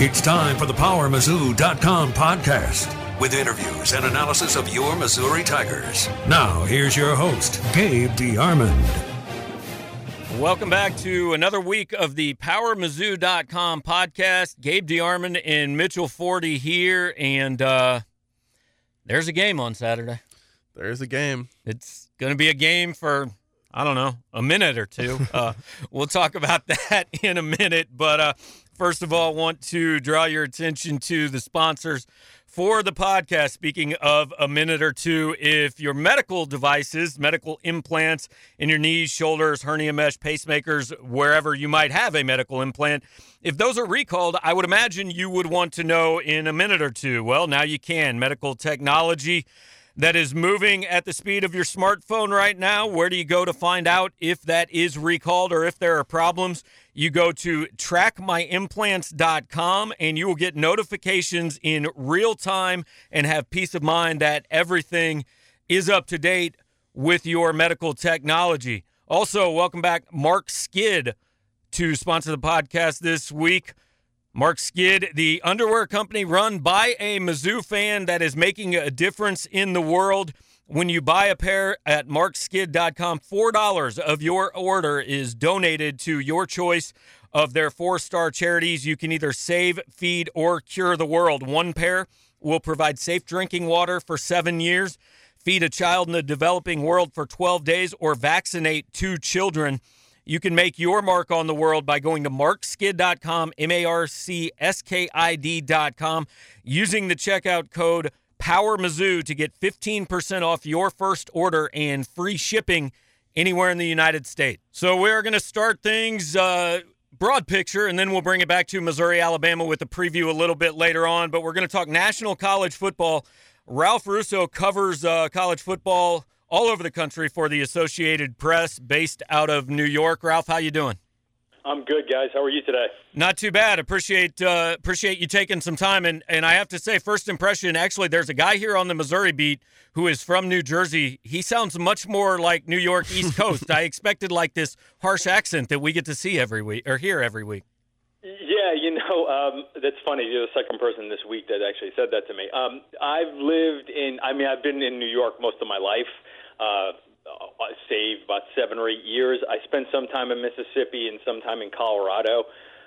It's time for the PowerMizzou.com podcast with interviews and analysis of your Missouri Tigers. Now, here's your host, Gabe DeArmond. Welcome back to another week of the PowerMizzou.com podcast. Gabe DeArmond and Mitchell Forde here, and uh, there's a game on Saturday. There's a game. It's going to be a game for I don't know a minute or two. Uh, we'll talk about that in a minute, but uh, First of all, I want to draw your attention to the sponsors for the podcast. Speaking of a minute or two, if your medical devices, medical implants in your knees, shoulders, hernia mesh, pacemakers, wherever you might have a medical implant, if those are recalled, I would imagine you would want to know in a minute or two. Well, now you can. Medical technology that is moving at the speed of your smartphone right now. Where do you go to find out if that is recalled or if there are problems? You go to trackmyimplants.com and you will get notifications in real time and have peace of mind that everything is up to date with your medical technology. Also, welcome back, Marc Skid, to sponsor the podcast this week. Marc Skid, the underwear company run by a Mizzou fan that is making a difference in the world. When you buy a pair at marcskid.com, $4 of your order is donated to your choice of their four star charities. You can either save, feed, or cure the world. One pair will provide safe drinking water for seven years, feed a child in the developing world for 12 days, or vaccinate two children. You can make your mark on the world by going to marcskid.com, M A R C S K I D.com, using the checkout code PowerMizzou to get 15% off your first order and free shipping anywhere in the United States. So we're going to start things uh, broad picture, and then we'll bring it back to Missouri, Alabama with a preview a little bit later on. But we're going to talk national college football. Ralph Russo covers uh, college football all over the country for the Associated Press, based out of New York. Ralph, how you doing? I'm good, guys. How are you today? Not too bad. Appreciate uh, appreciate you taking some time. And and I have to say, first impression. Actually, there's a guy here on the Missouri beat who is from New Jersey. He sounds much more like New York East Coast. I expected like this harsh accent that we get to see every week or hear every week. Yeah, you know, um, that's funny. You're the second person this week that actually said that to me. Um, I've lived in. I mean, I've been in New York most of my life. Uh, uh, saved about seven or eight years. I spent some time in Mississippi and some time in Colorado.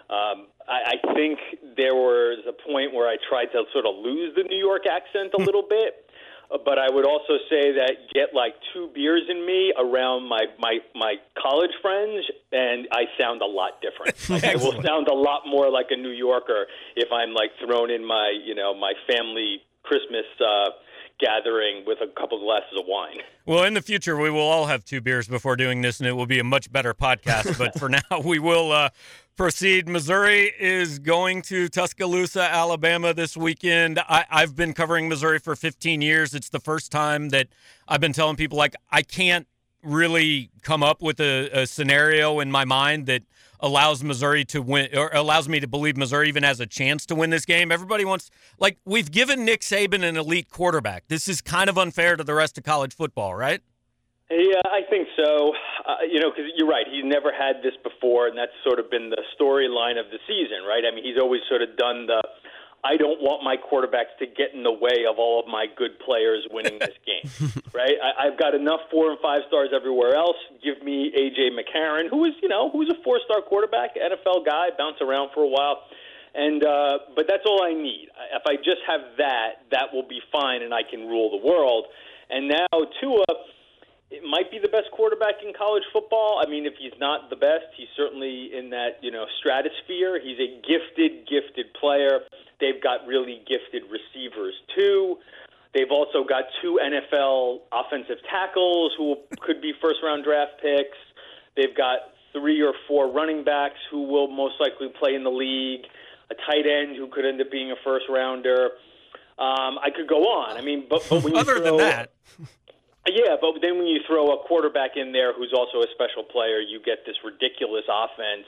Um, I, I think there was a point where I tried to sort of lose the New York accent a hmm. little bit. Uh, but I would also say that get like two beers in me around my my my college friends, and I sound a lot different. Like I will sound a lot more like a New Yorker if I'm like thrown in my you know my family Christmas. Uh, gathering with a couple glasses of wine. Well, in the future, we will all have two beers before doing this, and it will be a much better podcast. but for now, we will uh, proceed. Missouri is going to Tuscaloosa, Alabama this weekend. I, have been covering Missouri for 15 years. It's the first time that I've been telling people, like, I can't really come up with a, a scenario in my mind that – allows Missouri to win or allows me to believe Missouri even has a chance to win this game. Everybody wants like we've given Nick Saban an elite quarterback. This is kind of unfair to the rest of college football, right? Yeah, I think so. Uh, you know, because you're right. He's never had this before, and that's sort of been the storyline of the season, right? I mean, he's always sort of done the I don't want my quarterbacks to get in the way of all of my good players winning this game, right? I, I've got enough four and five stars everywhere else. Give me AJ McCarron, who is you know who's a four star quarterback, NFL guy, bounce around for a while, and uh, but that's all I need. If I just have that, that will be fine, and I can rule the world. And now Tua it might be the best quarterback in college football. I mean, if he's not the best, he's certainly in that you know stratosphere. He's a gifted, gifted player. They've got really gifted receivers too. They've also got two NFL offensive tackles who could be first round draft picks. They've got three or four running backs who will most likely play in the league. A tight end who could end up being a first rounder. Um, I could go on. I mean, but, but when you other throw, than that, yeah, but then when you throw a quarterback in there who's also a special player, you get this ridiculous offense.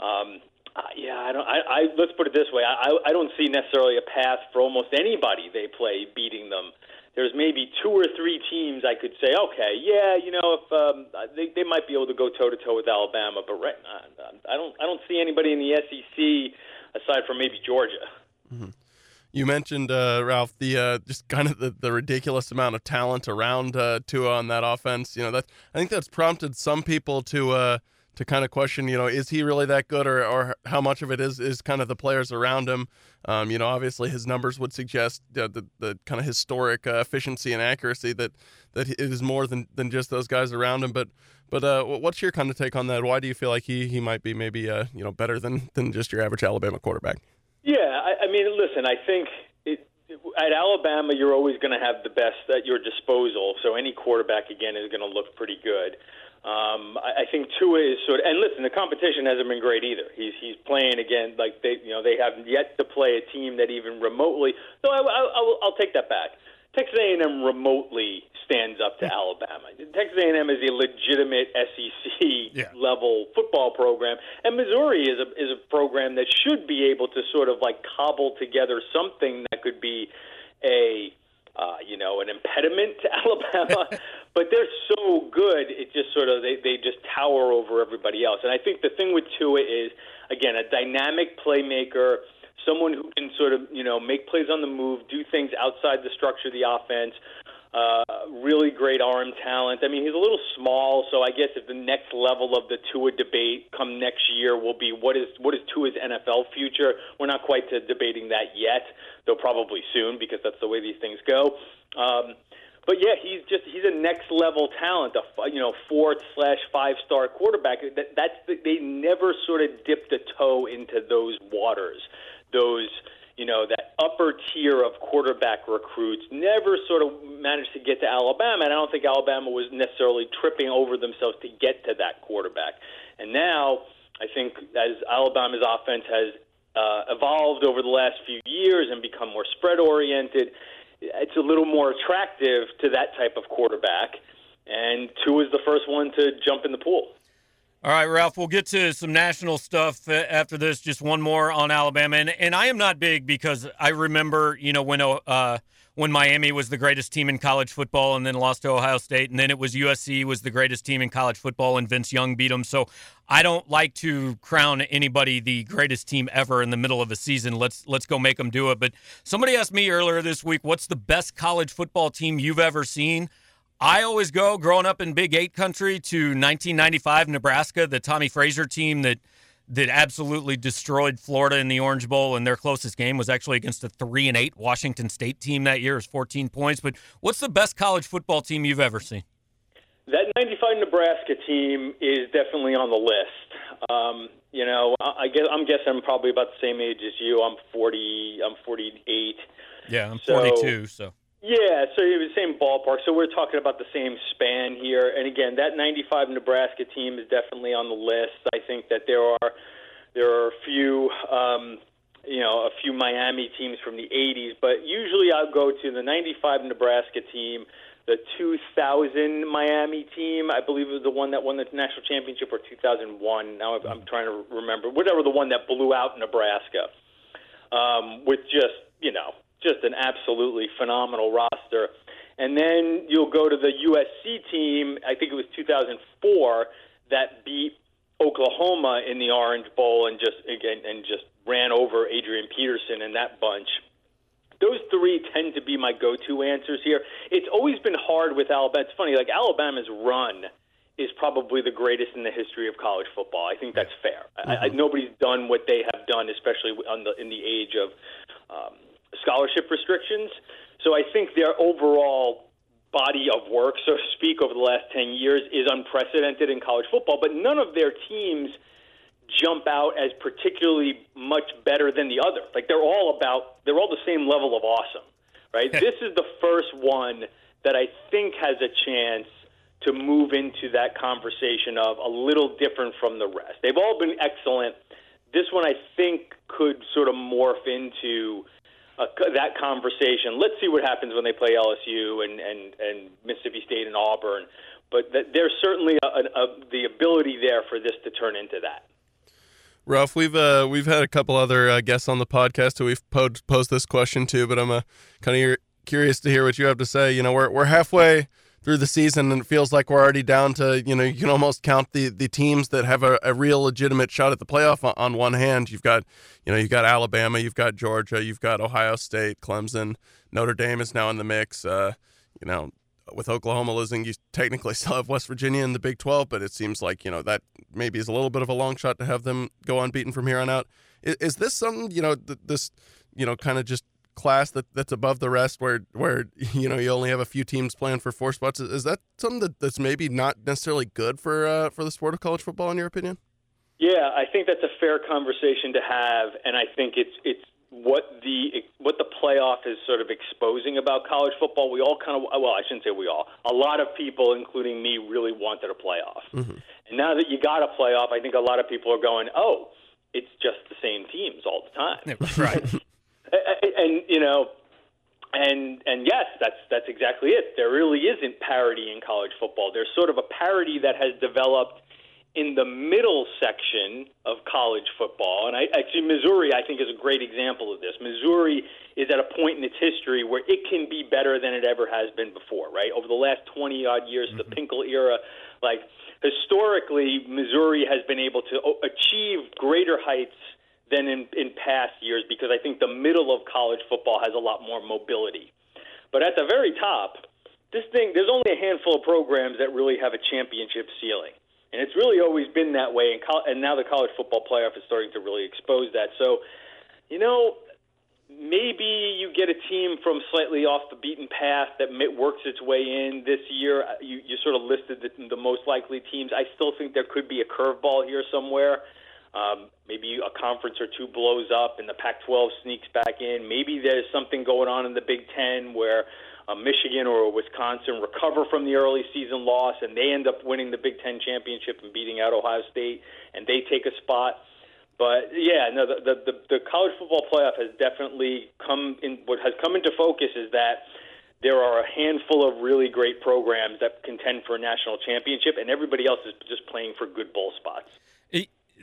Um, uh, yeah, I don't. I, I let's put it this way: I, I don't see necessarily a path for almost anybody they play beating them. There's maybe two or three teams I could say, okay, yeah, you know, if um, they they might be able to go toe to toe with Alabama, but right, uh, I don't I don't see anybody in the SEC aside from maybe Georgia. Mm-hmm. You mentioned uh, Ralph the uh, just kind of the, the ridiculous amount of talent around uh, Tua on that offense. You know that I think that's prompted some people to uh, to kind of question. You know, is he really that good, or or how much of it is is kind of the players around him? Um, you know, obviously his numbers would suggest uh, the the kind of historic uh, efficiency and accuracy that that it is more than than just those guys around him. But but uh, what's your kind of take on that? Why do you feel like he he might be maybe you know better than than just your average Alabama quarterback? Yeah, I mean, listen, I think it, at Alabama you're always going to have the best at your disposal. So any quarterback again is going to look pretty good. Um, I, I think Tua is sort of, and listen, the competition hasn't been great either. He's he's playing again like they you know they haven't yet to play a team that even remotely. So I, I, I'll, I'll take that back. Texas A&M remotely stands up to Alabama. Texas A&M is a legitimate SEC yeah. level football program, and Missouri is a is a program that should be able to sort of like cobble together something that could be a uh, you know an impediment to Alabama. but they're so good, it just sort of they they just tower over everybody else. And I think the thing with Tua is again a dynamic playmaker someone who can sort of you know make plays on the move, do things outside the structure of the offense, uh, really great arm talent. I mean, he's a little small, so I guess if the next level of the Tua debate come next year will be what is what is Tua's NFL future. We're not quite to debating that yet, though probably soon because that's the way these things go. Um, but yeah, he's just he's a next level talent, a you know fourth slash five star quarterback. That that's the, they never sort of dipped a toe into those waters, those you know, that upper tier of quarterback recruits never sort of managed to get to Alabama. And I don't think Alabama was necessarily tripping over themselves to get to that quarterback. And now I think as Alabama's offense has uh, evolved over the last few years and become more spread oriented, it's a little more attractive to that type of quarterback. And Tua is the first one to jump in the pool. All right, Ralph, we'll get to some national stuff after this. Just one more on Alabama. And, and I am not big because I remember, you know, when uh, when Miami was the greatest team in college football and then lost to Ohio State, and then it was USC was the greatest team in college football and Vince Young beat them. So I don't like to crown anybody the greatest team ever in the middle of a season. Let's let's go make them do it. But somebody asked me earlier this week, what's the best college football team you've ever seen? I always go growing up in Big Eight country to 1995 Nebraska, the Tommie Frazier team that that absolutely destroyed Florida in the Orange Bowl, and their closest game was actually against a three and eight Washington State team that year, is 14 points. But what's the best college football team you've ever seen? That 95 Nebraska team is definitely on the list. Um, you know, I guess I'm guessing I'm probably about the same age as you. I'm 40. I'm 48. Yeah, I'm 42. So yeah, so it was the same ballpark. So we're talking about the same span here. And again, that 95 Nebraska team is definitely on the list. I think that there are there are a few um, you know, a few Miami teams from the 80s, but usually I'll go to the 95 Nebraska team, the 2000 Miami team, I believe it was the one that won the national championship or 2001. Now I'm trying to remember. Whatever the one that blew out Nebraska. Um, with just, you know, just an absolutely phenomenal roster. And then you'll go to the USC team, I think it was 2004, that beat Oklahoma in the Orange Bowl and just again and just ran over Adrian Peterson and that bunch. Those three tend to be my go-to answers here. It's always been hard with Alabama. It's funny, like Alabama's run is probably the greatest in the history of college football. I think that's fair. Mm-hmm. I, I, nobody's done what they have done, especially on the in the age of um, scholarship restrictions. So I think their overall body of work, so to speak, over the last 10 years is unprecedented in college football, but none of their teams jump out as particularly much better than the other. Like they're all about, they're all the same level of awesome, right? this is the first one that I think has a chance to move into that conversation of a little different from the rest. They've all been excellent. This one I think could sort of morph into that conversation. Let's see what happens when they play LSU and and and Mississippi State and Auburn. But th- there's certainly a, a, the ability there for this to turn into that. Ralph, we've uh, we've had a couple other uh, guests on the podcast who we've posed, posed this question to, but I'm uh, kind of curious to hear what you have to say. You know, we're we're halfway through the season, and it feels like we're already down to you know you can almost count the the teams that have a, a real legitimate shot at the playoff on, on, one hand. You've got you know you've got Alabama, you've got Georgia, you've got Ohio State, Clemson, Notre Dame is now in the mix. Uh, you know with Oklahoma losing, you technically still have West Virginia in the Big 12, but it seems like you know that maybe is a little bit of a long shot to have them go unbeaten from here on out. Is, is this something you know th- this you know kind of just class that, that's above the rest where where you know you only have a few teams playing for four spots is that something that, that's maybe not necessarily good for uh, for the sport of college football in your opinion yeah i think that's a fair conversation to have and i think it's it's what the what the playoff is sort of exposing about college football. We all kind of well, I shouldn't say we all. A lot of people, including me, really wanted a playoff. Mm-hmm. And now that you got a playoff, I think a lot of people are going, "Oh, it's just the same teams all the time." right. And, and you know, and and yes, that's that's exactly it. There really isn't parity in college football. There's sort of a parity that has developed in the middle section of college football, and I, actually Missouri, I think, is a great example of this. Missouri is at a point in its history where it can be better than it ever has been before. Right over the last twenty odd years, mm-hmm. the Pinkel era, like historically, Missouri has been able to achieve greater heights than in, in past years because I think the middle of college football has a lot more mobility. But at the very top, this thing, there's only a handful of programs that really have a championship ceiling and it's really always been that way. And, co- and now the college football playoff is starting to really expose that. So, you know, maybe you get a team from slightly off the beaten path that works its way in this year. You, you sort of listed the, the most likely teams. I still think there could be a curveball here somewhere. Um, maybe a conference or two blows up and the Pac 12 sneaks back in. Maybe there's something going on in the Big Ten where a Michigan or a Wisconsin recover from the early season loss, and they end up winning the Big Ten championship and beating out Ohio State, and they take a spot. But yeah, no, the the, the, the college football playoff has definitely come in. What has come into focus is that there are a handful of really great programs that contend for a national championship, and everybody else is just playing for good bowl spots.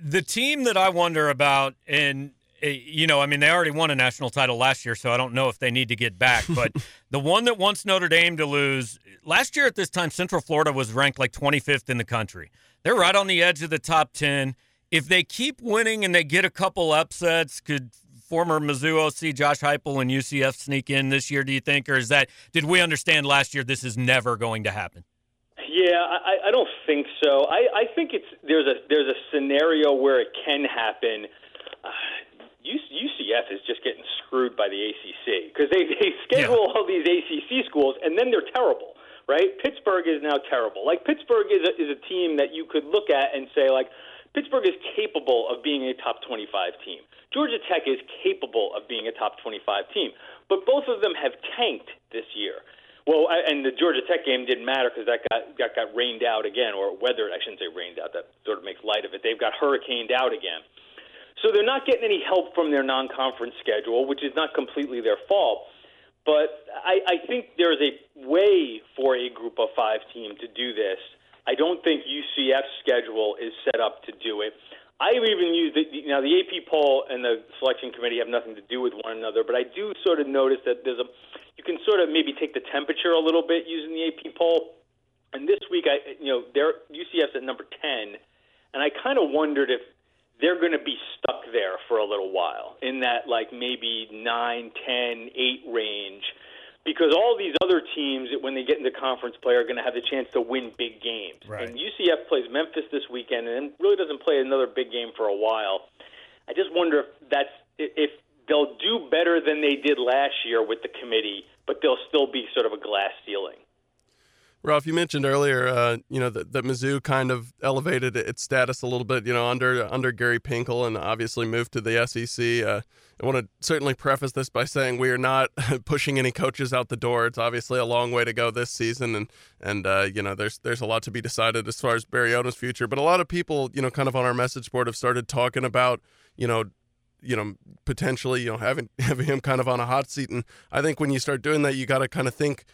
The team that I wonder about, and Eh, you know, I mean, they already won a national title last year, so I don't know if they need to get back. But the one that wants Notre Dame to lose last year at this time, Central Florida was ranked like 25th in the country. They're right on the edge of the top 10. If they keep winning and they get a couple upsets, could former Mizzou OC Josh Heupel and UCF sneak in this year? Do you think, or is that did we understand last year this is never going to happen? Yeah, I, I don't think so. I, I think it's there's a there's a scenario where it can happen. Uh, UCF is just getting screwed by the ACC because they, they schedule yeah. all these ACC schools and then they're terrible, right? Pittsburgh is now terrible. Like Pittsburgh is a, is a team that you could look at and say like Pittsburgh is capable of being a top 25 team. Georgia Tech is capable of being a top 25 team, but both of them have tanked this year. Well, I, and the Georgia Tech game didn't matter because that got, got got rained out again, or weathered. I shouldn't say rained out. That sort of makes light of it. They've got hurricaned out again. So they're not getting any help from their non conference schedule, which is not completely their fault. But I, I think there's a way for a group of five team to do this. I don't think UCF's schedule is set up to do it. I've even used it. Now, the AP poll and the selection committee have nothing to do with one another, but I do sort of notice that there's a, you can sort of maybe take the temperature a little bit using the AP poll. And this week, I, you know, their UCF's at number 10, and I kind of wondered if they're going to be stuck there for a little while in that like maybe 9, 10, 8 range because all these other teams when they get into conference play are going to have the chance to win big games. Right. And UCF plays Memphis this weekend and really doesn't play another big game for a while. I just wonder if that's if they'll do better than they did last year with the committee, but there'll still be sort of a glass ceiling. Ralph, you mentioned earlier, uh, you know, that, that Mizzou kind of elevated its status a little bit, you know, under under Gary Pinkel and obviously moved to the SEC. Uh, I want to certainly preface this by saying we are not pushing any coaches out the door. It's obviously a long way to go this season, and and uh, you know, there's there's a lot to be decided as far as Barry Odom's future. But a lot of people, you know, kind of on our message board have started talking about, you know, you know potentially you know having having him kind of on a hot seat and i think when you start doing that you got to kind of think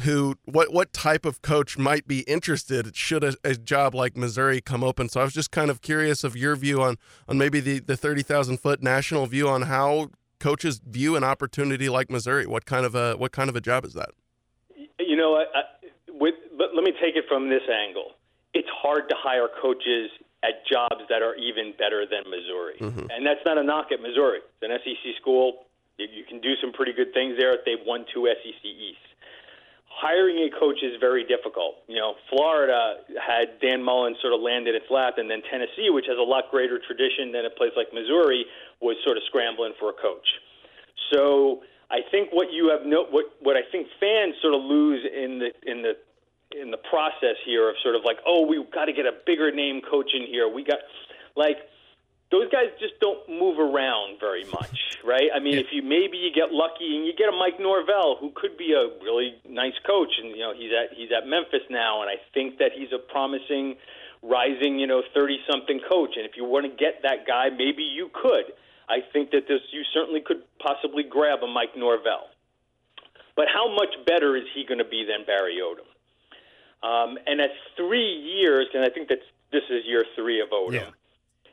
who what what type of coach might be interested should a, a, job like Missouri come open. So I was just kind of curious of your view on on maybe the the thirty thousand foot national view on how coaches view an opportunity like Missouri. What kind of a what kind of a job is that? You know, I, I, with but let me take it from this angle. It's hard to hire coaches at jobs that are even better than Missouri, mm-hmm. and that's not a knock at Missouri. It's an SEC school. You can do some pretty good things there. They've won two SEC East. Hiring a coach is very difficult. You know, Florida had Dan Mullen sort of land in its lap, and then Tennessee, which has a lot greater tradition than a place like Missouri, was sort of scrambling for a coach. So I think what you have no what what I think fans sort of lose in the in the in the process here of sort of like, oh, we've got to get a bigger name coach in here. We got like those guys just don't move around very much, right? I mean, yeah. if you maybe you get lucky and you get a Mike Norvell who could be a really nice coach, and you know he's at he's at Memphis now, and I think that he's a promising, rising, you know, thirty something coach. And if you want to get that guy, maybe you could. I think that this you certainly could possibly grab a Mike Norvell. But how much better is he going to be than Barry Odom? Um, and at three years, and I think that this is year three of Odom. Yeah.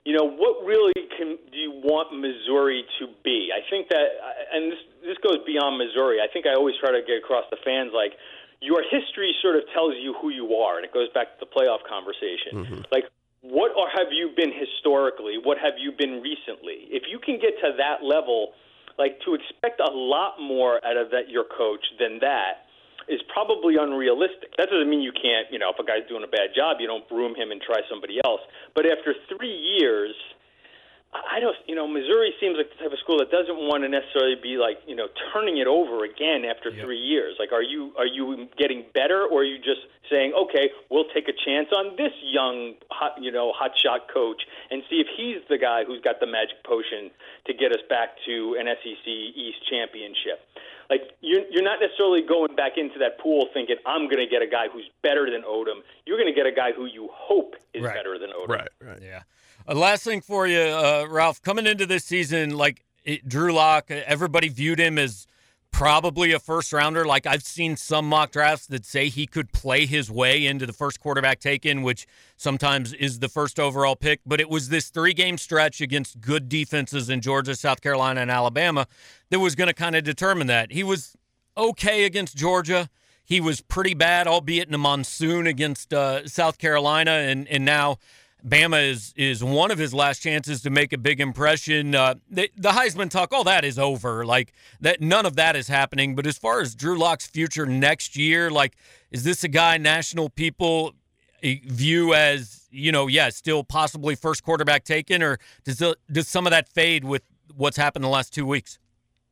You know what really can do you want Missouri to be? I think that, and this this goes beyond Missouri. I think I always try to get across the fans like your history sort of tells you who you are, and it goes back to the playoff conversation. Mm-hmm. Like what are, have you been historically? What have you been recently? If you can get to that level, like to expect a lot more out of that your coach than that is probably unrealistic. That doesn't mean you can't, you know, if a guy's doing a bad job, you don't broom him and try somebody else. But after three years, I don't, you know, Missouri seems like the type of school that doesn't want to necessarily be like, you know, turning it over again after yep. three years. Like, are you are you getting better, or are you just saying, okay, we'll take a chance on this young, hot, you know, hot shot coach and see if he's the guy who's got the magic potion to get us back to an SEC East championship. Like, you're, you're not necessarily going back into that pool thinking, I'm going to get a guy who's better than Odom. You're going to get a guy who you hope is right. better than Odom. Right, right. Yeah. Uh, last thing for you, uh, Ralph, coming into this season, like it, Drew Lock, everybody viewed him as probably a first rounder. Like I've seen some mock drafts that say he could play his way into the first quarterback taken, which sometimes is the first overall pick. But it was this three game stretch against good defenses in Georgia, South Carolina, and Alabama that was going to kind of determine that. He was okay against Georgia. He was pretty bad, albeit in a monsoon against uh, South Carolina, and and now Bama is is one of his last chances to make a big impression. Uh, the, the, Heisman talk, all that is over. Like that, none of that is happening. But as far as Drew Lock's future next year, like, is this a guy national people view as you know, yeah, still possibly first quarterback taken, or does the, does some of that fade with what's happened the last two weeks?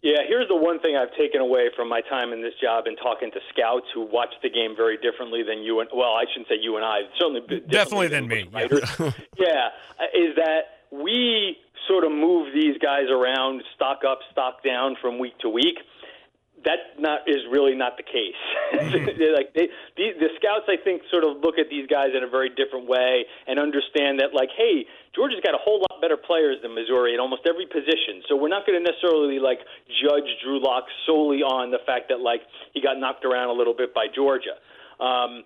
Yeah, here's the one thing I've taken away from my time in this job and talking to scouts who watch the game very differently than you and well, I shouldn't say you and I, certainly definitely than, than me. yeah, is that we sort of move these guys around, stock up, stock down from week to week that not is really not the case. like they, the, the scouts, I think, sort of look at these guys in a very different way and understand that, like, hey, Georgia's got a whole lot better players than Missouri in almost every position. So we're not going to necessarily like judge Drew Lock solely on the fact that like he got knocked around a little bit by Georgia. Um,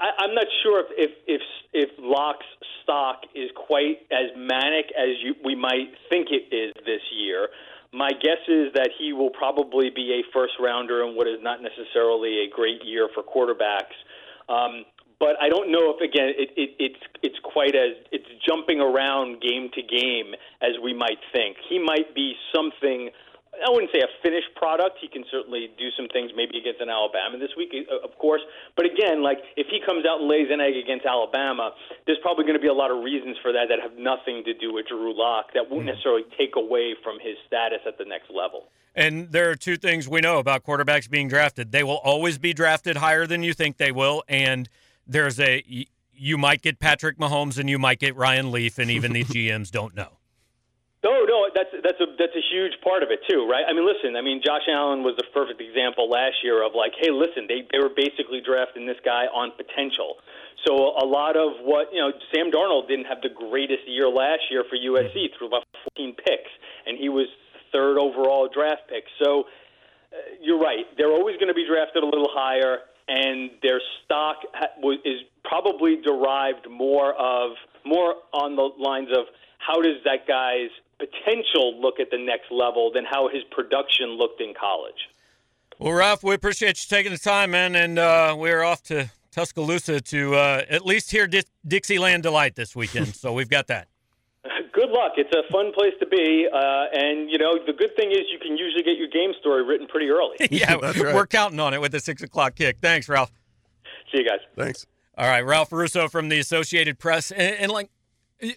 I, I'm not sure if if if, if Lock's stock is quite as manic as you, we might think it is this year. My guess is that he will probably be a first rounder in what is not necessarily a great year for quarterbacks. Um, but I don't know if again it, it, it's it's quite as it's jumping around game to game as we might think. He might be something I wouldn't say a finished product. He can certainly do some things maybe against an Alabama this week, uh, of course. But again, like if he comes out and lays an egg against Alabama, there's probably going to be a lot of reasons for that that have nothing to do with Drew Lock that won't mm. necessarily take away from his status at the next level. And there are two things we know about quarterbacks being drafted. They will always be drafted higher than you think they will, and there's a you might get Patrick Mahomes and you might get Ryan Leaf, and even the GMs don't know. No, no, that's that's a that's a huge part of it too, right? I mean, listen, I mean, Josh Allen was the perfect example last year of like, hey, listen, they they were basically drafting this guy on potential. So a lot of what you know, Sam Darnold didn't have the greatest year last year for USC, through about 14 picks, and he was third overall draft pick. So uh, you're right; they're always going to be drafted a little higher, and their stock ha- was, is probably derived more of more on the lines of how does that guy's potential look at the next level than how his production looked in college. Well, Ralph, we appreciate you taking the time, man, and uh, we're off to Tuscaloosa to uh, at least hear Di- Dixieland Delight this weekend. so we've got that. Good luck. It's a fun place to be, uh, and you know the good thing is you can usually get your game story written pretty early. yeah, That's right. we're counting on it with the six o'clock kick. Thanks, Ralph. See you guys. Thanks. All right, Ralph Russo from the Associated Press, and, and like,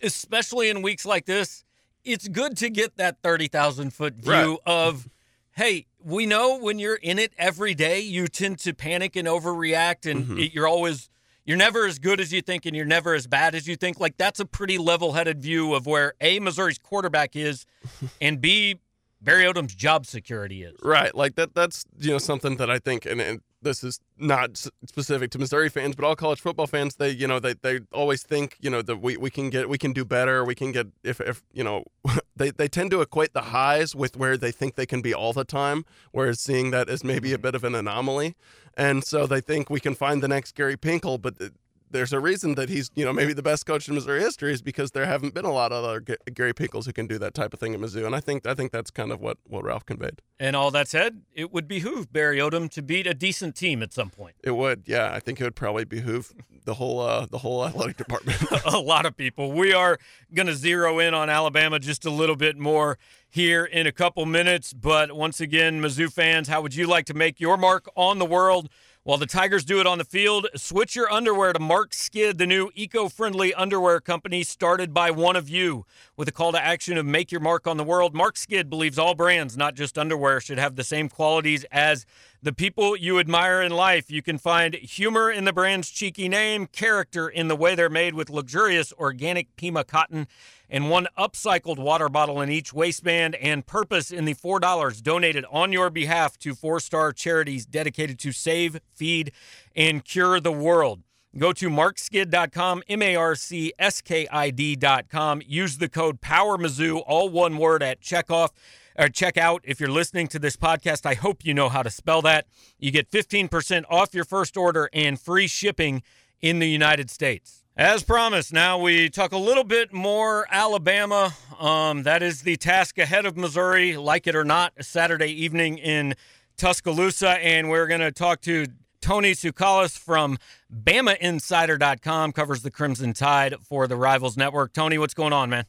especially in weeks like this, it's good to get that thirty thousand foot view Right. of, hey, we know when you're in it every day, you tend to panic and overreact, and Mm-hmm. it- you're always. You're never as good as you think, and you're never as bad as you think. Like that's a pretty level-headed view of where a Missouri's quarterback is, and b Barry Odom's job security is. Right, like that. That's you know something that I think, and, and this is not specific to Missouri fans, but all college football fans. They you know they they always think you know that we, we can get we can do better. We can get if if you know they they tend to equate the highs with where they think they can be all the time, whereas seeing that as maybe a mm-hmm. bit of an anomaly, and so they think we can find the next Gary Pinkel, but. Uh, th- there's a reason that he's, you know, maybe the best coach in Missouri history is because there haven't been a lot of other G- Gary Pinkels who can do that type of thing at Mizzou, and I think I think that's kind of what what Ralph conveyed. And all that said, it would behoove Barry Odom to beat a decent team at some point. It would, yeah. I think it would probably behoove the whole uh, the whole athletic department. a lot of people. We are going to zero in on Alabama just a little bit more here in a couple minutes. But once again, Mizzou fans, how would you like to make your mark on the world? While the Tigers do it on the field, switch your underwear to Marc Skid, the new eco friendly underwear company started by one of you. With a call to action of make your mark on the world, Marc Skid believes all brands, not just underwear, should have the same qualities as the people you admire in life. You can find humor in the brand's cheeky name, character in the way they're made with luxurious organic Pima cotton, and one upcycled water bottle in each waistband, and purpose in the $4 donated on your behalf to four star charities dedicated to save, feed, and cure the world. Go to marcskid.com, M A R C S K I D.com. Use the code POWERMIZZOU, all one word at checkoff or check out. If you're listening to this podcast, I hope you know how to spell that. You get 15% off your first order and free shipping in the United States. As promised, now we talk a little bit more Alabama. Um, that is the task ahead of Missouri, like it or not, Saturday evening in Tuscaloosa. And we're going to talk to Tony Tsoukalas from BamaInsider.com, covers the Crimson Tide for the Rivals Network. Tony, what's going on, man?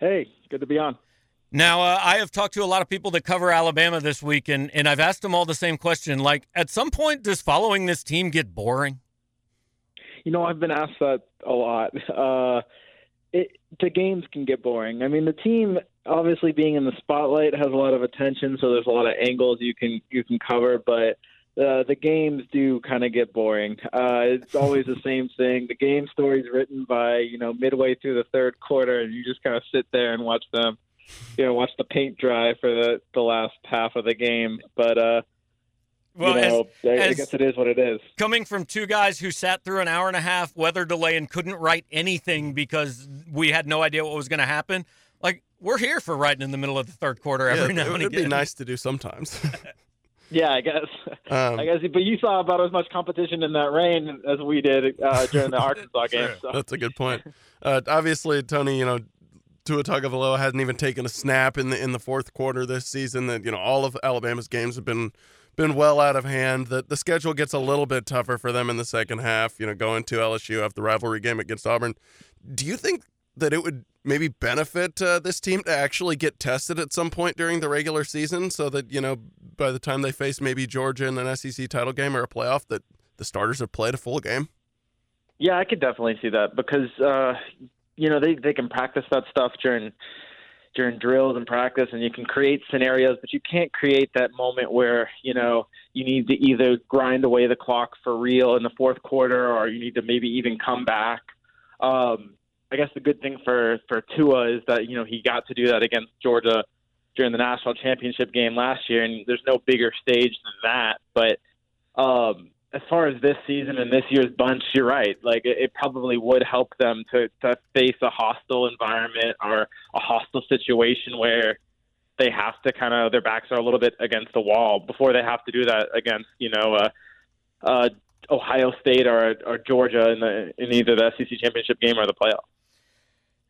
Hey, good to be on. Now, uh, I have talked to a lot of people that cover Alabama this week, and, and I've asked them all the same question. Like, at some point, does following this team get boring? You know, I've been asked that a lot. Uh, it, the games can get boring. I mean, the team obviously being in the spotlight has a lot of attention, so there's a lot of angles you can you can cover, but. Uh, the games do kind of get boring. Uh, it's always the same thing. The game story's written by you know midway through the third quarter, and you just kind of sit there and watch them, you know, watch the paint dry for the the last half of the game. But uh, Well, you know, I, I as- guess it is what it is. coming from two guys who sat through an hour and a half weather delay and couldn't write anything because we had no idea what was going to happen. Like we're here for writing in the middle of the third quarter every yeah, now it and would be nice to do sometimes. Yeah, I guess. Um, I guess, but you saw about as much competition in that rain as we did uh, during the Arkansas game. So. That's a good point. Uh, obviously, Tony, you know, Tua Tagovailoa hadn't even taken a snap in the in the fourth quarter this season. That you know, all of Alabama's games have been been well out of hand. The the schedule gets a little bit tougher for them in the second half. You know, going to LSU after the rivalry game against Auburn. Do you think that it would maybe benefit uh, this team to actually get tested at some point during the regular season, so that you know by the time they face maybe Georgia in an SEC title game or a playoff, that the starters have played a full game? Yeah, I could definitely see that because uh, you know they they can practice that stuff during during drills and practice, and you can create scenarios, but you can't create that moment where you know you need to either grind away the clock for real in the fourth quarter, or you need to maybe even come back. Um, I guess the good thing for for Tua is that you know he got to do that against Georgia during the national championship game last year, and there's no bigger stage than that. But um, as far as this season and this year's bunch, you're right. Like it, it probably would help them to to face a hostile environment or a hostile situation where they have to kind of their backs are a little bit against the wall before they have to do that against you know uh, uh, Ohio State or or Georgia in the in either the SEC championship game or the playoff.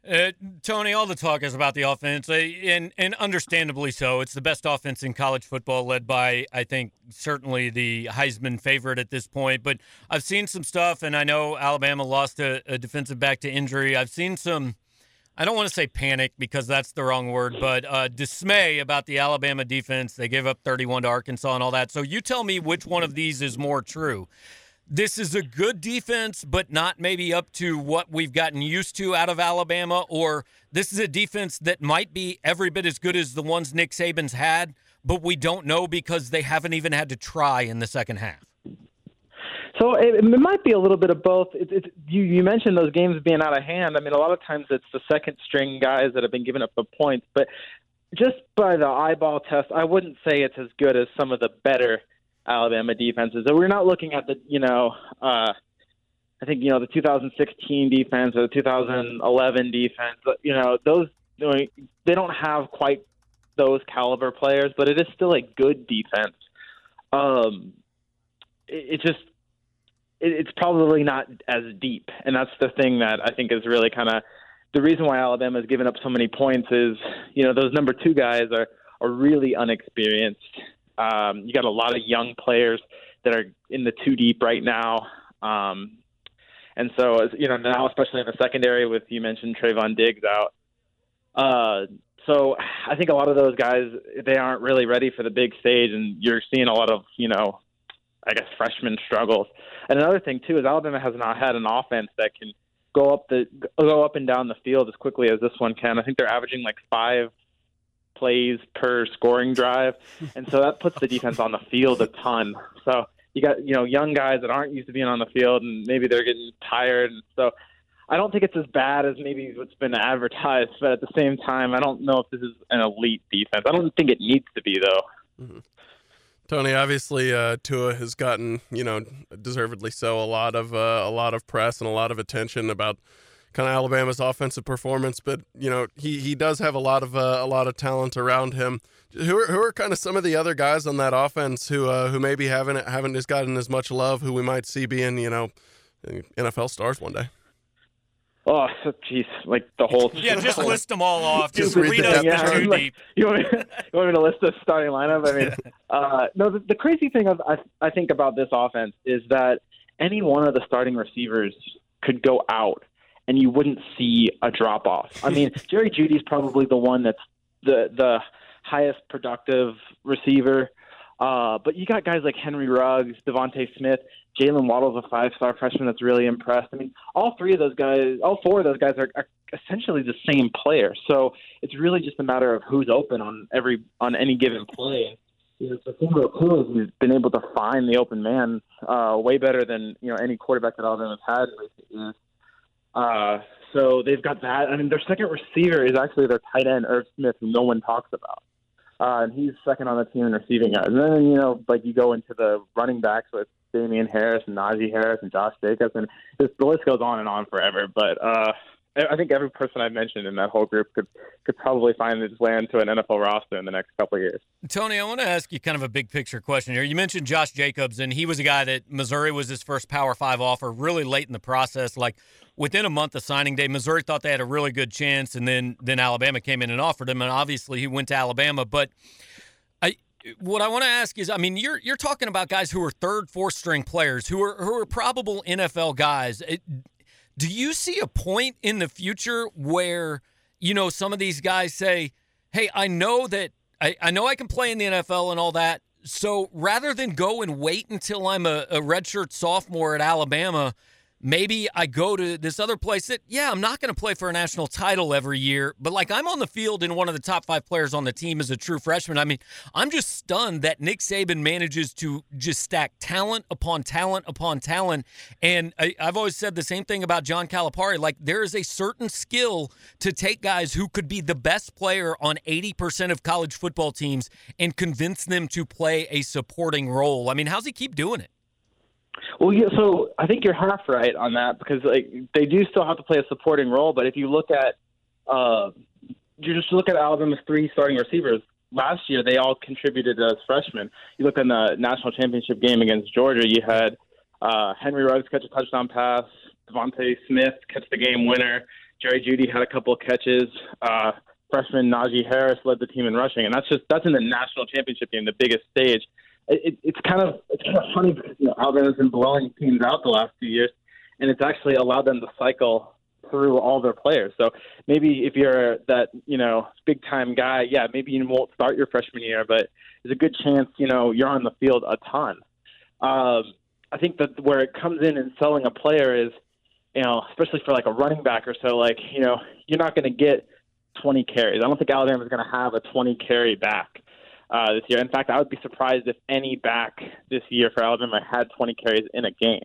Uh, Tony, all the talk is about the offense, uh, and and understandably so. It's the best offense in college football, led by I think certainly the Heisman favorite at this point. But I've seen some stuff, and I know Alabama lost a, a defensive back to injury. I've seen some. I don't want to say panic because that's the wrong word, but uh, dismay about the Alabama defense. They gave up 31 to Arkansas and all that. So you tell me which one of these is more true this is a good defense, but not maybe up to what we've gotten used to out of Alabama, or this is a defense that might be every bit as good as the ones Nick Saban's had, but we don't know because they haven't even had to try in the second half. So it, it might be a little bit of both. It, it, you, you mentioned those games being out of hand. I mean, a lot of times it's the second string guys that have been giving up the points, but just by the eyeball test, I wouldn't say it's as good as some of the better – Alabama defenses. So we're not looking at the, you know, uh, I think you know the 2016 defense or the 2011 defense. You know, those they don't have quite those caliber players, but it is still a good defense. Um, it, it just it, it's probably not as deep, and that's the thing that I think is really kind of the reason why Alabama has given up so many points. Is you know those number two guys are are really unexperienced um, you got a lot of young players that are in the two deep right now. Um, and so, as, you know, now especially in the secondary with you mentioned Trevon Diggs out. Uh, so I think a lot of those guys they aren't really ready for the big stage, and you're seeing a lot of you know, I guess freshman struggles. And another thing too is Alabama has not had an offense that can go up the go up and down the field as quickly as this one can. I think they're averaging like five plays per scoring drive, and so that puts the defense on the field a ton. So you got you know young guys that aren't used to being on the field, and maybe they're getting tired, and so. I don't think it's as bad as maybe what's been advertised, but at the same time, I don't know if this is an elite defense. I don't think it needs to be, though. Mm-hmm. Tony, obviously, uh, Tua has gotten, you know, deservedly so, a lot of uh, a lot of press and a lot of attention about kind of Alabama's offensive performance, but you know he he does have a lot of uh, a lot of talent around him. Who are, who are kind of some of the other guys on that offense who uh, who maybe haven't haven't just gotten as much love, who we might see being you know NFL stars one day. Oh, jeez, like the whole. yeah, just list them all off. Just read, read us yeah, too like, deep. You want, me, you want me to list the starting lineup? I mean, uh, no. The, the crazy thing of, I, I think about this offense is that any one of the starting receivers could go out and you wouldn't see a drop off. I mean, Jerry Jeudy's probably the one that's the the highest productive receiver. Uh, but you got guys like Henry Ruggs, DeVonta Smith, Jaylen Waddle's a five star freshman that's really impressed. I mean, all three of those guys, all four of those guys are, are essentially the same player. So it's really just a matter of who's open on every on any given play. You know, Cruz has been able to find the open man uh, way better than you know any quarterback that Alabama's had in recent years. Uh, so they've got that. I mean, their second receiver is actually their tight end, Irv Smith, who no one talks about. Uh, and he's second on the team in receiving yards. And then, you know, like you go into the running backs with Damien Harris and Najee Harris and Josh Jacobs, and this, the list goes on and on forever. But uh, I think every person I mentioned in that whole group could could probably find its way into an NFL roster in the next couple of years. Tony, I want to ask you kind of a big picture question here. You mentioned Josh Jacobs, and he was a guy that Missouri was his first Power Five offer, really late in the process. Like within a month of signing day, Missouri thought they had a really good chance, and then then Alabama came in and offered him, and obviously he went to Alabama. But I, what I want to ask is, I mean, you're you're talking about guys who are third, fourth string players who are who are probable NFL guys. It, do you see a point in the future where, you know, some of these guys say, hey, I know that I, I know I can play in the NFL and all that. So rather than go and wait until I'm a, a redshirt sophomore at Alabama – maybe I go to this other place that, yeah, I'm not going to play for a national title every year, but like I'm on the field and one of the top five players on the team as a true freshman. I mean, I'm just stunned that Nick Saban manages to just stack talent upon talent upon talent. And I, have always said the same thing about John Calipari. Like, there is a certain skill to take guys who could be the best player on 80% of college football teams and convince them to play a supporting role. I mean, how's he keep doing it? Well, yeah, so I think you're half right on that because like they do still have to play a supporting role. But if you look at, uh, you just look at Alabama's three starting receivers last year, they all contributed as freshmen. You look in the national championship game against Georgia, you had uh, Henry Ruggs catch a touchdown pass, DeVonta Smith catch the game winner, Jerry Jeudy had a couple of catches. Uh, freshman Najee Harris led the team in rushing, and that's just that's in the national championship game, the biggest stage. It, it, it's kind of it's kind of funny because you know, Alabama's been blowing teams out the last few years, and it's actually allowed them to cycle through all their players. So maybe if you're that you know big time guy, yeah, maybe you won't start your freshman year, but there's a good chance you know you're on the field a ton. Um, I think that where it comes in and selling a player is, you know, especially for like a running back or so, like you know, you're not going to get 20 carries. I don't think Alabama is going to have a 20 carry back uh, this year. In fact, I would be surprised if any back this year for Alabama had 20 carries in a game.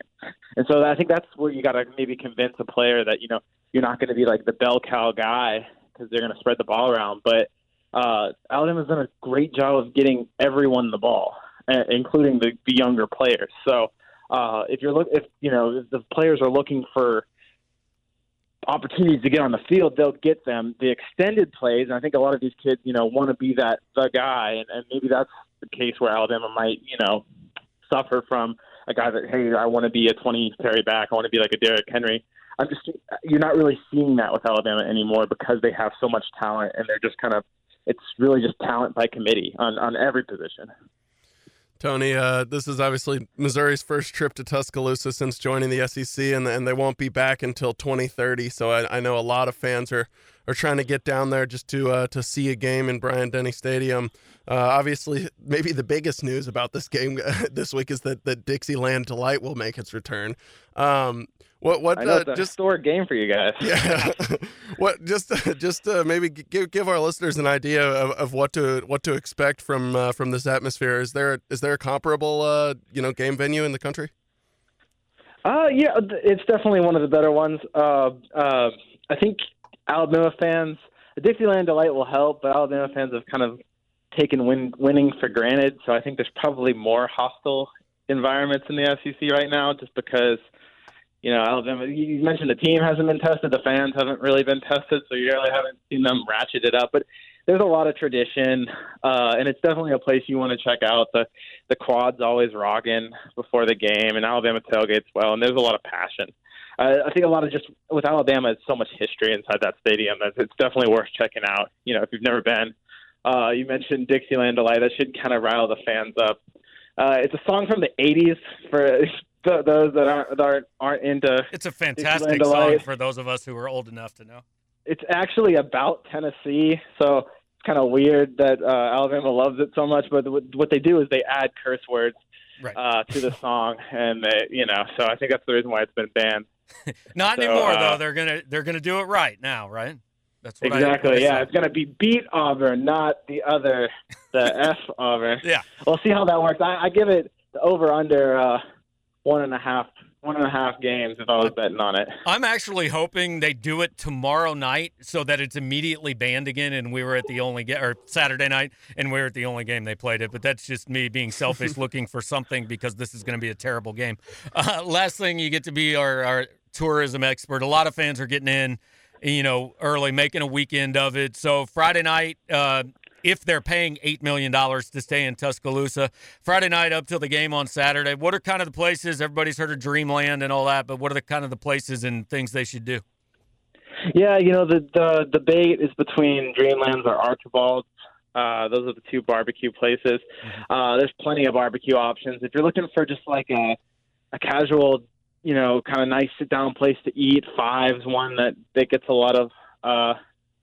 And so I think that's where you got to maybe convince a player that you know you're not going to be like the bell cow guy because they're going to spread the ball around. But uh, Alabama's done a great job of getting everyone the ball, including the, the younger players. So uh, if you're look, if you know if the players are looking for opportunities to get on the field, they'll get them. The extended plays, and I think a lot of these kids, you know, want to be that the guy, and, and maybe that's the case where Alabama might, you know, suffer from a guy that, hey, I want to be a 20 carry back, I want to be like a Derrick Henry. I'm just, you're not really seeing that with Alabama anymore because they have so much talent, and they're just kind of, it's really just talent by committee on on every position. Tony, uh, this is obviously Missouri's first trip to Tuscaloosa since joining the SEC, and, and they won't be back until 2030. So I, I know a lot of fans are, are trying to get down there just to uh, to see a game in Bryant Denny Stadium. Uh, obviously, maybe the biggest news about this game this week is that, that Dixieland Delight will make its return. Um, what what I know uh, just historic game for you guys. Yeah. what just just uh, maybe give give our listeners an idea of, of what to what to expect from uh, from this atmosphere. Is there is there a comparable uh, you know game venue in the country? Uh yeah, it's definitely one of the better ones. Uh, uh, I think Alabama fans, the Dixieland delight will help, but Alabama fans have kind of taken win, winning for granted. So I think there's probably more hostile environments in the SEC right now, just because you know, Alabama. You mentioned the team hasn't been tested, the fans haven't really been tested, so you really haven't seen them ratchet it up. But there's a lot of tradition, uh, and it's definitely a place you want to check out. The the quad's always rocking before the game, and Alabama tailgates well, and there's a lot of passion. Uh, I think a lot of just with Alabama, it's so much history inside that stadium that it's definitely worth checking out. You know, if you've never been. Uh, you mentioned Dixieland Delight. That should kind of rile the fans up. Uh, it's a song from the '80s for those that aren't that aren't, aren't into. It's a fantastic song for those of us who are old enough to know. It's actually about Tennessee, so it's kind of weird that uh, Alabama loves it so much. But what they do is they add curse words right. uh, to the song, and they, you know, so I think that's the reason why it's been banned. Not so, anymore, uh, though. They're gonna they're gonna do it right now, right? That's exactly. yeah, it's gonna be beat Auburn, not the other, the F Auburn. Yeah, we'll see how that works. I, I give it the over under. Uh, one and a half one and a half games if I was betting on it. I'm actually hoping they do it tomorrow night so that it's immediately banned again, and we were at the only game or Saturday night, and we are at the only game they played it. But that's just me being selfish, looking for something because this is going to be a terrible game. Uh, last thing, you get to be our, our tourism expert. A lot of fans are getting in you know, early, making a weekend of it. So Friday night, uh, if they're paying $8 million to stay in Tuscaloosa. Friday night up till the game on Saturday. What are kind of the places? Everybody's heard of Dreamland and all that, but what are the kind of the places and things they should do? Yeah, you know, the, the debate is between Dreamlands or Archibald. Uh, those are the two barbecue places. Mm-hmm. Uh, there's plenty of barbecue options. If you're looking for just like a, a casual, you know, kind of nice sit down place to eat, Five's one that, that gets a lot of uh,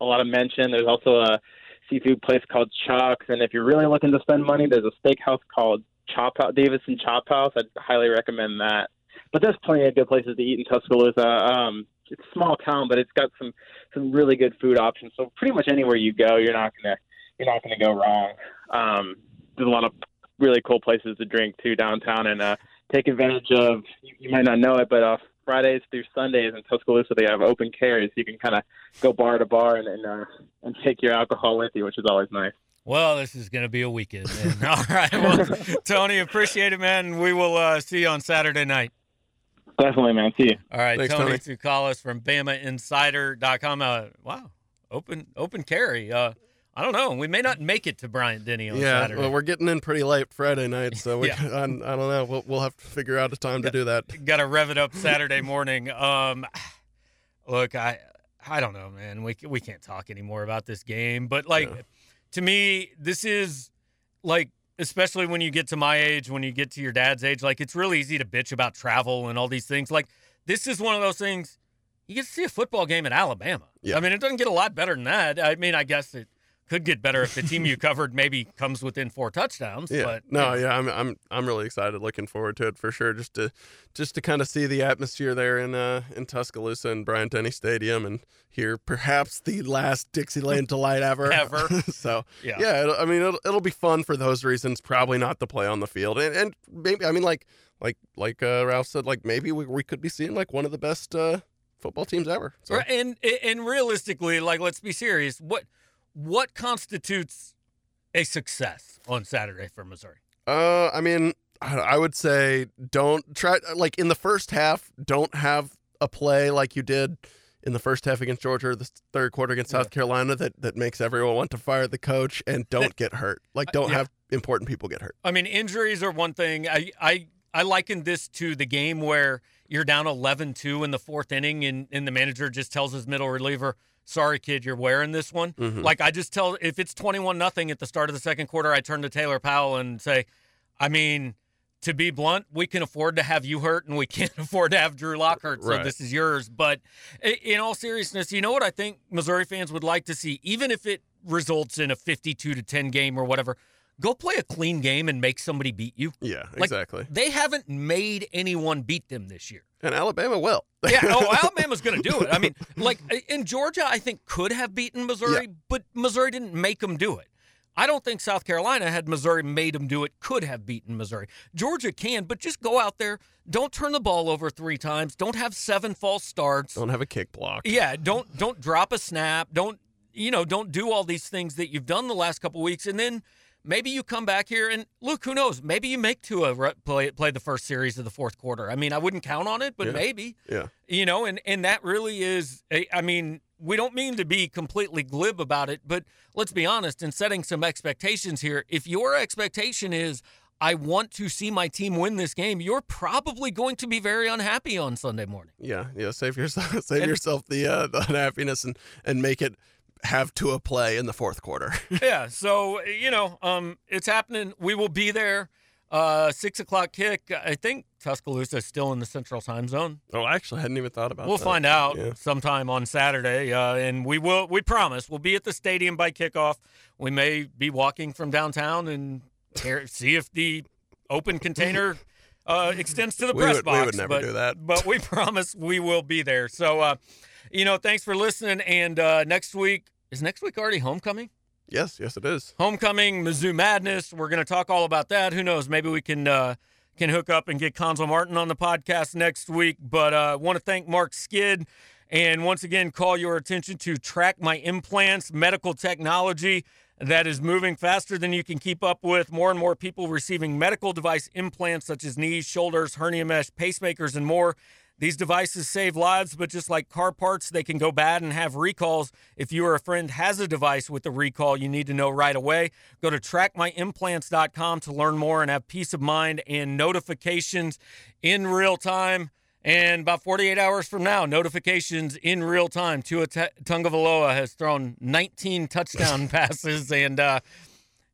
a lot of mention. There's also a seafood place called Chuck's, and if you're really looking to spend money, there's a steakhouse called Chop House, Davidson Chop House. I'd highly recommend that. But there's plenty of good places to eat in Tuscaloosa. Um, it's a small town, but it's got some some really good food options. So pretty much anywhere you go, you're not gonna you're not gonna go wrong. Um, there's a lot of really cool places to drink too downtown, and uh, take advantage of. You, you might not know it, but uh, Fridays through Sundays in Tuscaloosa they have open carries. You can kind of go bar to bar and and, uh, and take your alcohol with you, which is always nice. Well, this is going to be a weekend. All right. Well, Tony, appreciate it, man. We will uh, see you on Saturday night. Definitely, man. See you. All right. Thanks, Tony, Tony. Tsoukalas from BamaInsider.com. Uh, wow. Open open carry. Uh, I don't know. We may not make it to Bryant Denny on yeah, Saturday. well, we're getting in pretty late Friday night, so we, yeah. I, I, don't know. We'll, we'll have to figure out a time got, to do that. Got to rev it up Saturday morning. Um, look, I I don't know, man. We we can't talk anymore about this game, but like yeah. to me, this is like especially when you get to my age, when you get to your dad's age, like it's really easy to bitch about travel and all these things. Like this is one of those things you get to see a football game in Alabama. Yeah. I mean, it doesn't get a lot better than that. I mean, I guess it could get better if the team you covered maybe comes within four touchdowns. Yeah. But no, yeah, I'm I'm I'm really excited, looking forward to it for sure. Just to just to kind of see the atmosphere there in uh in Tuscaloosa and Bryant Denny Stadium and hear perhaps the last Dixieland delight ever. ever. so yeah, yeah. I mean, it'll, it'll be fun for those reasons. Probably not the play on the field, and and maybe I mean like like like uh, Ralph said, like maybe we, we could be seeing like one of the best uh, football teams ever. So. And and realistically, like let's be serious, what what constitutes a success on Saturday for Missouri? Uh, I mean, I would say don't try like in the first half. Don't have a play like you did in the first half against Georgia, or the third quarter against South Carolina that that makes everyone want to fire the coach, and don't get hurt. Like, don't yeah. have important people get hurt. I mean, injuries are one thing. I I I liken this to the game where you're down 11-2 in the fourth inning, and and the manager just tells his middle reliever sorry kid you're wearing this one mm-hmm. like i just tell if it's 21 nothing at the start of the second quarter i turn to taylor powell and say i mean to be blunt we can afford to have you hurt and we can't afford to have drew lock hurt so right. this is yours but in all seriousness you know what i think missouri fans would like to see even if it results in a 52 to 10 game or whatever go play a clean game and make somebody beat you. Yeah, like, exactly. They haven't made anyone beat them this year. And Alabama will. yeah, oh, Alabama's going to do it. I mean, like in Georgia, I think could have beaten Missouri, yeah. but Missouri didn't make them do it. I don't think South Carolina had Missouri made them do it, could have beaten Missouri. Georgia can, but just go out there. Don't turn the ball over three times. Don't have seven false starts. Don't have a kick block. Yeah, don't don't drop a snap. Don't you know? Don't do all these things that you've done the last couple weeks, and then maybe you come back here and look, who knows? Maybe you make Tua play play the first series of the fourth quarter. I mean, I wouldn't count on it, but yeah. maybe. Yeah. You know, and and that really is. I mean, we don't mean to be completely glib about it, but let's be honest. In setting some expectations here, if your expectation is I want to see my team win this game, you're probably going to be very unhappy on Sunday morning. Yeah, yeah. Save yourself, save and, yourself the uh, the unhappiness and and make it have to a play in the fourth quarter. yeah, so you know, um, it's happening. We will be there. Uh, six o'clock kick. I think Tuscaloosa is still in the Central Time Zone. Oh, I actually hadn't even thought about. That we'll that. find out yeah. sometime on Saturday, uh, and we will. We promise we'll be at the stadium by kickoff. We may be walking from downtown and see if the open container uh, extends to the we press would, box. We would never but, do that, but we promise we will be there. So, uh, you know, thanks for listening. And uh, next week is next week already homecoming? Yes, yes, it is. Homecoming, Mizzou Madness. We're going to talk all about that. Who knows? Maybe we can uh, can hook up and get Cuonzo Martin on the podcast next week. But I uh, want to thank Marc Skid and once again call your attention to Track My Implants Medical Technology that is moving faster than you can keep up with. More and more people receiving medical device implants such as knees, shoulders, hernia mesh, pacemakers, and more. These devices save lives, but just like car parts, they can go bad and have recalls. If you or a friend has a device with a recall, you need to know right away. Go to trackmyimplants.com to learn more and have peace of mind and notifications in real time. And about 48 hours from now, notifications in real time. Tua Tagovailoa has thrown 19 touchdown passes, and uh,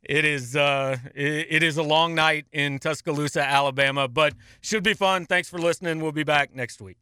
it is uh, it is a long night in Tuscaloosa, Alabama, but should be fun. Thanks for listening. We'll be back next week.